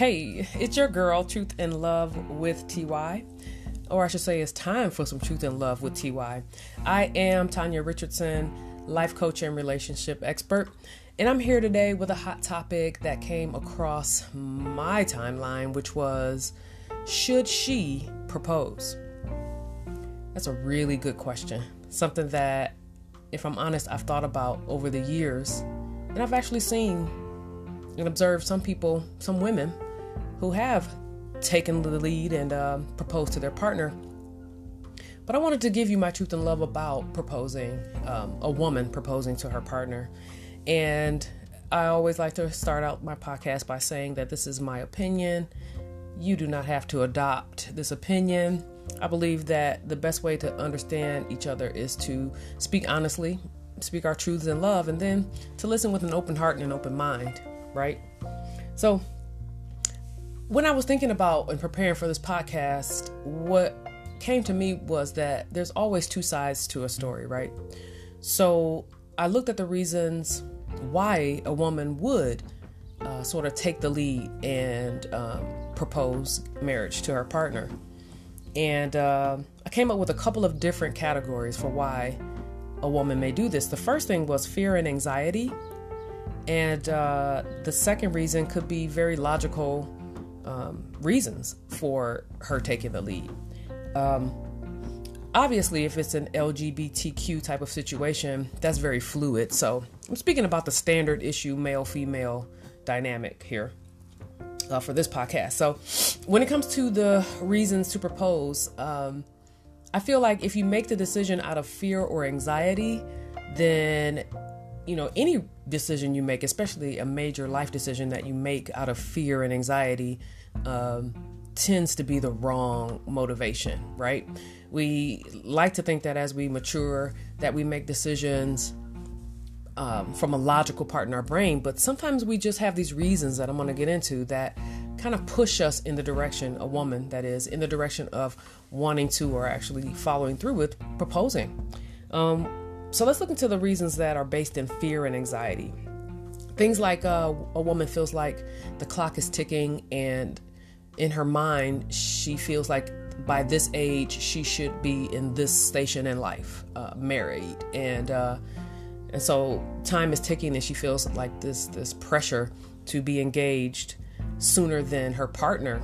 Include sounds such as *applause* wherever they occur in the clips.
Hey, it's your girl, Truth and Love with TY. Or I should say, it's time for some Truth and Love with TY. I am Tanya Richardson, life coach and relationship expert. And I'm here today with a hot topic that came across my timeline, which was Should she propose? That's a really good question. Something that, if I'm honest, I've thought about over the years. And I've actually seen and observed some people, some women, who have taken the lead and uh, proposed to their partner. But I wanted to give you my truth and love about proposing, um, a woman proposing to her partner. And I always like to start out my podcast by saying that this is my opinion. You do not have to adopt this opinion. I believe that the best way to understand each other is to speak honestly, speak our truths in love, and then to listen with an open heart and an open mind, right? So, when I was thinking about and preparing for this podcast, what came to me was that there's always two sides to a story, right? So, I looked at the reasons why a woman would uh, sort of take the lead and um, propose marriage to her partner. And uh, I came up with a couple of different categories for why a woman may do this. The first thing was fear and anxiety. And uh, the second reason could be very logical um, reasons for her taking the lead. Um, obviously, if it's an LGBTQ type of situation, that's very fluid. So I'm speaking about the standard issue male female dynamic here uh, for this podcast. So, when it comes to the reasons to propose, um, I feel like if you make the decision out of fear or anxiety, then you know any decision you make, especially a major life decision that you make out of fear and anxiety, um, tends to be the wrong motivation. Right? We like to think that as we mature, that we make decisions um, from a logical part in our brain, but sometimes we just have these reasons that I'm going to get into that kind of push us in the direction, a woman that is, in the direction of wanting to or actually following through with proposing. Um, so let's look into the reasons that are based in fear and anxiety. Things like uh, a woman feels like the clock is ticking, and in her mind, she feels like by this age she should be in this station in life, uh, married, and uh, and so time is ticking, and she feels like this this pressure to be engaged sooner than her partner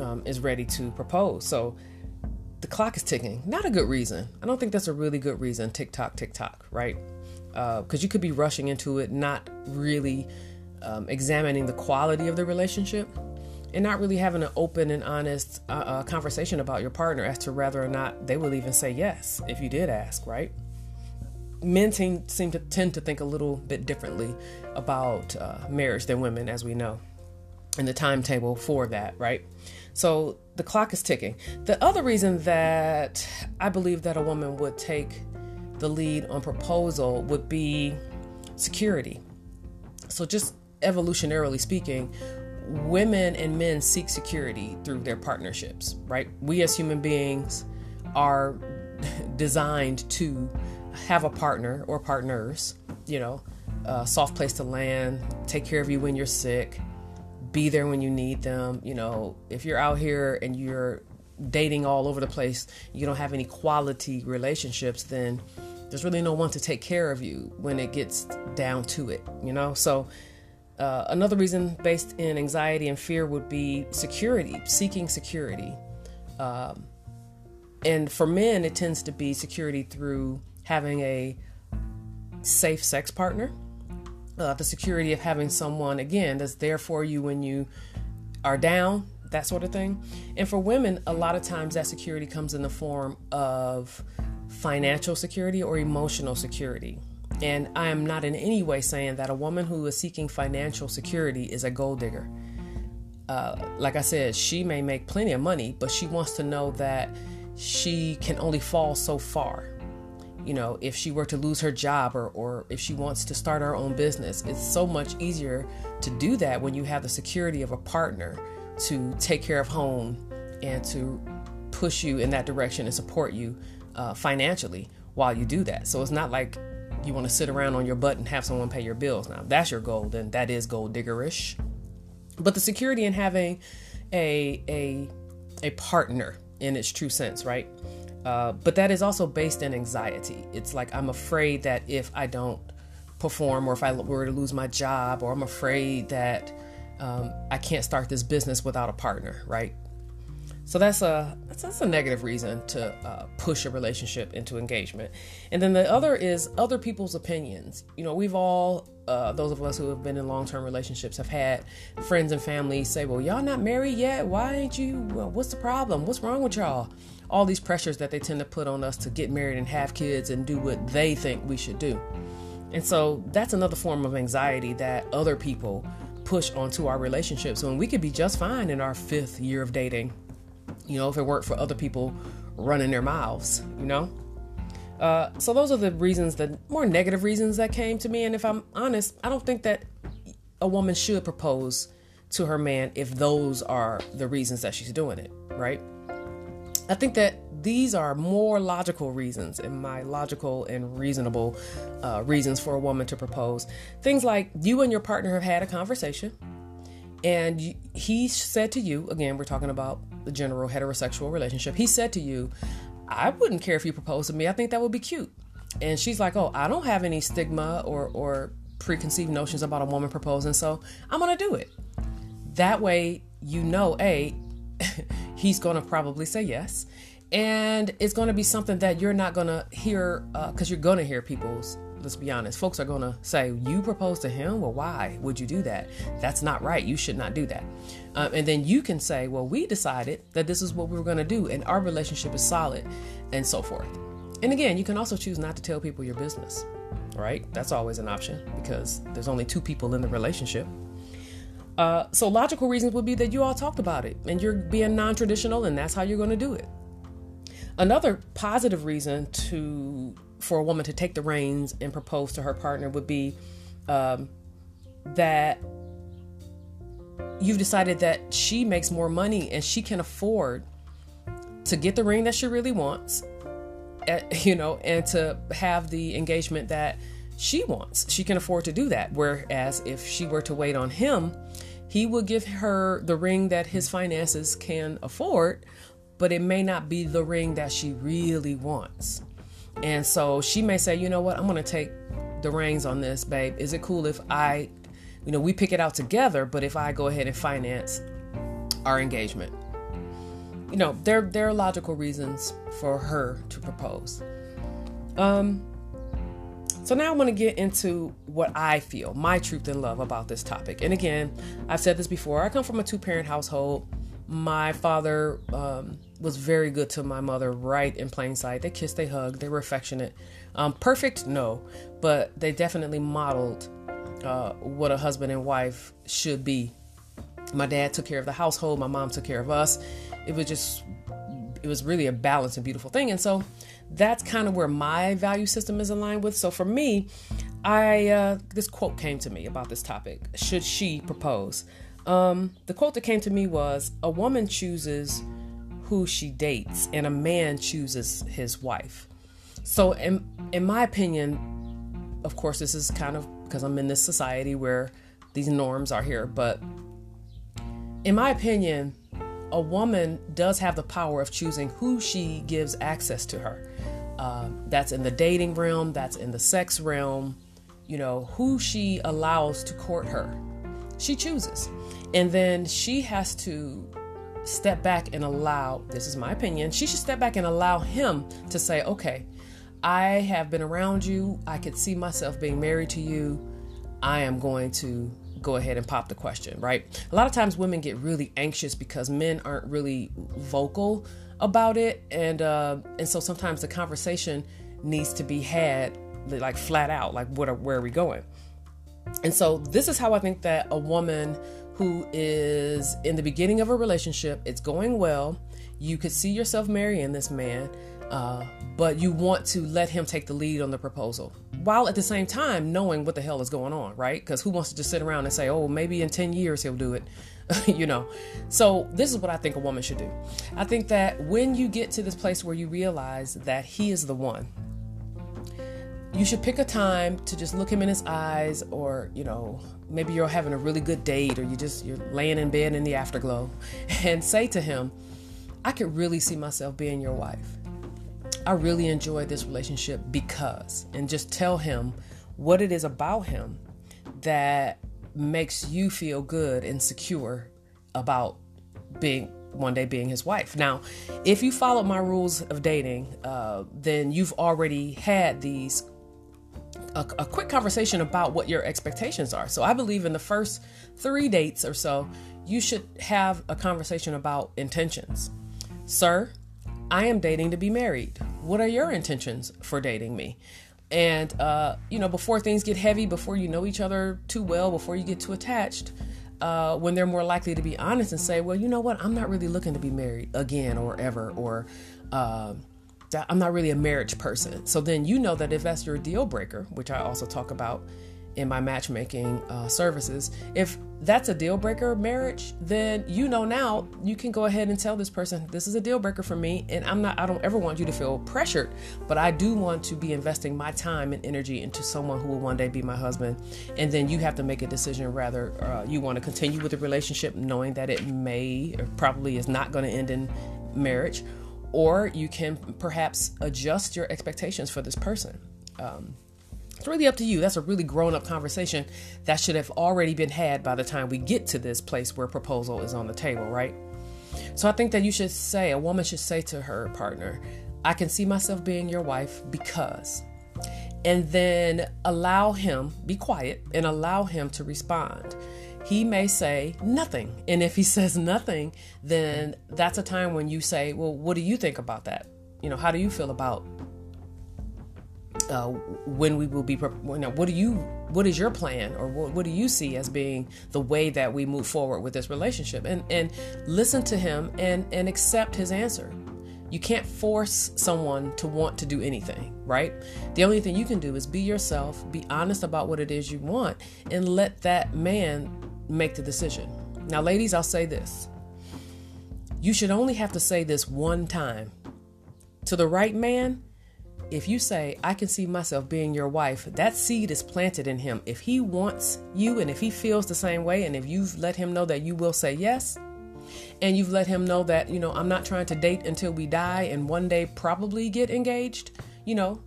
um, is ready to propose. So the clock is ticking. Not a good reason. I don't think that's a really good reason. Tick tock, tick tock, right? Because uh, you could be rushing into it, not really um, examining the quality of the relationship, and not really having an open and honest uh, uh, conversation about your partner as to whether or not they will even say yes if you did ask, right? Men seem, seem to tend to think a little bit differently about uh, marriage than women, as we know and the timetable for that, right? So the clock is ticking. The other reason that I believe that a woman would take the lead on proposal would be security. So, just evolutionarily speaking, women and men seek security through their partnerships, right? We as human beings are *laughs* designed to have a partner or partners, you know, a soft place to land, take care of you when you're sick, be there when you need them. You know, if you're out here and you're dating all over the place, you don't have any quality relationships, then there's really no one to take care of you when it gets down to it, you know? So, uh, another reason based in anxiety and fear would be security, seeking security. Um, and for men, it tends to be security through having a safe sex partner uh, the security of having someone again that's there for you when you are down that sort of thing. And for women a lot of times that security comes in the form of financial security or emotional security. And i am not in any way saying that a woman who is seeking financial security is a gold digger. Uh, like i said she may make plenty of money but she wants to know that she can only fall so far you know, if she were to lose her job or, or if she wants to start her own business, it's so much easier to do that when you have the security of a partner to take care of home and to push you in that direction and support you uh, financially while you do that. So it's not like you want to sit around on your butt and have someone pay your bills. Now, that's your goal, then that is gold diggerish. but the security in having a a a partner in its true sense, right? Uh, but that is also based in anxiety. It's like I'm afraid that if I don't perform, or if I were to lose my job, or I'm afraid that um, I can't start this business without a partner, right? So that's a that's, that's a negative reason to uh, push a relationship into engagement. And then the other is other people's opinions. You know, we've all uh, those of us who have been in long-term relationships have had friends and family say, "Well, y'all not married yet. Why ain't you? Well, what's the problem? What's wrong with y'all?" All these pressures that they tend to put on us to get married and have kids and do what they think we should do. And so that's another form of anxiety that other people push onto our relationships when we could be just fine in our fifth year of dating you know, if it weren't for other people running their mouths, you know? Uh, so those are the reasons, the more negative reasons that came to me. And if I'm honest, I don't think that a woman should propose to her man if those are the reasons that she's doing it, right? I think that these are more logical reasons and my logical and reasonable uh, reasons for a woman to propose. Things like you and your partner have had a conversation and he said to you, again, we're talking about the general heterosexual relationship. He said to you, I wouldn't care if you proposed to me. I think that would be cute. And she's like, Oh, I don't have any stigma or, or preconceived notions about a woman proposing, so I'm going to do it. That way, you know, A, *laughs* he's going to probably say yes. And it's going to be something that you're not going to hear because uh, you're going to hear people's let's be honest, folks are going to say, You proposed to him? Well, why would you do that? That's not right. You should not do that. Um, and then you can say, Well, we decided that this is what we were going to do, and our relationship is solid, and so forth. And again, you can also choose not to tell people your business, right? That's always an option because there's only two people in the relationship. Uh, so, logical reasons would be that you all talked about it and you're being non traditional, and that's how you're going to do it. Another positive reason to for a woman to take the reins and propose to her partner would be um, that you've decided that she makes more money and she can afford to get the ring that she really wants, at, eh, *laughs* you know, and to have the engagement that she wants. She can afford to do that. Whereas if she were to wait on him, he would give her the ring that his finances can afford, but it may not be the ring that she really wants. And so she may say, you know what, I'm going to take the reins on this, babe. Is it cool if I, you know, we pick it out together, but if I go ahead and finance our engagement? You know, there there are logical reasons for her to propose. Um so now I'm going to get into what I feel, my truth and love about this topic. And again, I've said this before. I come from a two-parent household. My father um, was very good to my mother right in plain sight. They kissed, they hugged, they were affectionate. Um, perfect, no, but they definitely modeled uh, what a husband and wife should be. My dad took care of the household, my mom took care of us. It was just, it was really a balanced and beautiful thing. And so that's kind of where my value system is aligned with. So for me, I uh, this quote came to me about this topic. Should she propose? Um, the quote that came to me was, "A woman chooses who she dates, and a man chooses his wife. So, in, in my opinion, of course, this is kind of because I'm in this society where these norms are here, but in my opinion, a woman does have the power of choosing who she gives access to her. Uh, that's in the dating realm, that's in the sex realm, you know, who she allows to court her. She chooses. And then she has to step back and allow, this is my opinion, she should step back and allow him to say, okay, I have been around you. I could see myself being married to you. I am going to go ahead and pop the question, right? A lot of times women get really anxious because men aren't really vocal about it. And, uh, and so sometimes the conversation needs to be had like flat out, like what are, where are we going? And so this is how I think that a woman who is in the beginning of a relationship, it's going well. You could see yourself marrying this man, uh, but you want to let him take the lead on the proposal while at the same time knowing what the hell is going on, right? Because who wants to just sit around and say, oh, maybe in 10 years he'll do it, *laughs* you know? So, this is what I think a woman should do. I think that when you get to this place where you realize that he is the one, you should pick a time to just look him in his eyes or you know maybe you're having a really good date or you just you're laying in bed in the afterglow *laughs* and say to him i could really see myself being your wife i really enjoy this relationship because and just tell him what it is about him that makes you feel good and secure about being one day being his wife. Now, if you followed my rules of dating, uh, then you've already had these a, a, quick conversation about what your expectations are. So I believe in the first three dates or so, you should have a conversation about intentions. Sir, I am dating to be married. What are your intentions for dating me? And, uh, you know, before things get heavy, before you know each other too well, before you get too attached, uh, when they're more likely to be honest and say, well, you know what, I'm not really looking to be married again or ever, or uh, I'm not really a marriage person. So then you know that if that's your deal breaker, which I also talk about in my matchmaking uh, services, if that's a deal breaker marriage, then you know now you can go ahead and tell this person this is a deal breaker for me, and I'm not. I don't ever want you to feel pressured, but I do want to be investing my time and energy into someone who will one day be my husband, and then you have to make a decision Rather, uh, you want to continue with the relationship, knowing that it may or probably is not going to end in marriage, or you can perhaps adjust your expectations for this person. Um, it's really up to you. That's a really grown up conversation that should have already been had by the time we get to this place where proposal is on the table, right? So I think that you should say, a woman should say to her partner, I can see myself being your wife because. And then allow him, be quiet, and allow him to respond. He may say nothing. And if he *laughs* says nothing, then that's a time when you say, Well, what do you think about that? You know, how do you feel about uh, when we will be, you know, what do you, what is your plan, or what, what do you see as being the way that we move forward with this relationship, and and listen to him and and accept his answer. You can't force someone to want to do anything, right? The only thing you can do is be yourself, be honest about what it is you want, and let that man make the decision. Now, ladies, I'll say this. You should only have to say this one time. To the right man, if you say, I can see myself being your wife, that seed is planted in him. If he wants you and if he feels the same way, and if you've let him know that you will say yes, and you've let him know that, you know, I'm not trying to date until we die and one day probably get engaged, you know,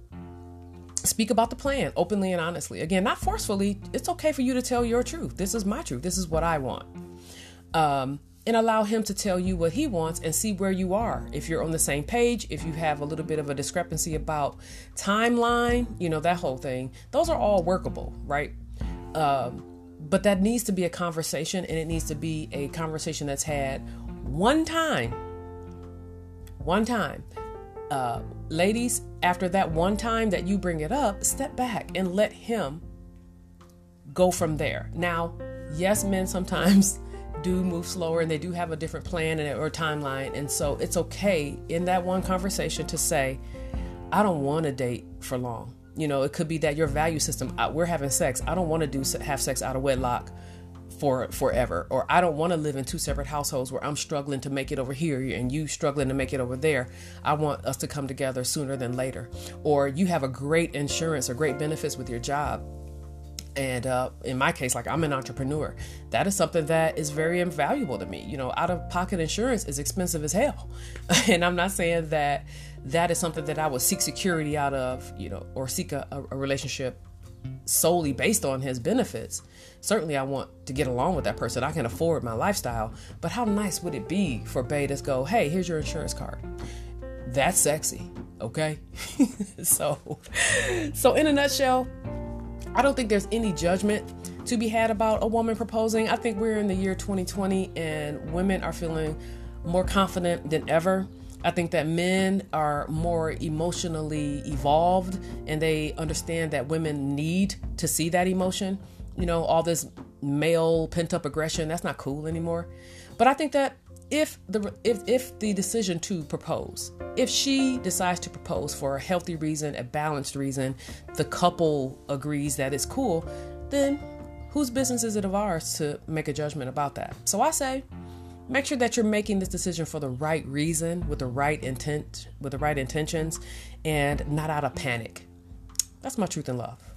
speak about the plan openly and honestly. Again, not forcefully. It's okay for you to tell your truth. This is my truth. This is what I want. Um, and allow him to tell you what he wants and see where you are. If you're on the same page, if you have a little bit of a discrepancy about timeline, you know, that whole thing, those are all workable, right? Um, but that needs to be a conversation and it needs to be a conversation that's had one time. One time. Uh, ladies, after that one time that you bring it up, step back and let him go from there. Now, yes, men sometimes *laughs* do move slower and they do have a different plan or timeline. And so it's okay in that one conversation to say, I don't want to date for long. You know, it could be that your value system, we're having sex. I don't want to do have sex out of wedlock for forever or I don't want to live in two separate households where I'm struggling to make it over here and you struggling to make it over there. I want us to come together sooner than later. Or you have a great insurance or great benefits with your job and uh, in my case like i'm an entrepreneur. That is something that is very invaluable to me. You know out of pocket insurance is expensive as hell. *laughs* And i'm not saying that that is something that i would seek security out of you know or seek a, a relationship solely based on his benefits. Certainly i want to get along with that person. I can afford my lifestyle. But how nice would it be for bae to go hey here's your insurance card. That's sexy okay? *laughs* So so in a nutshell I don't think there's any judgment to be had about a woman proposing. I think we're in the year 2020 and women are feeling more confident than ever. I think that men are more emotionally evolved and they understand that women need to see that emotion. You know, all this male pent up aggression, that's not cool anymore. But I think that if the if if the decision to propose if she decides to propose for a healthy reason a balanced reason the couple agrees that it's cool then whose business is it of ours to make a judgment about that so i say make sure that you're making this decision for the right reason with the right intent with the right intentions and not out of panic That's my truth and love.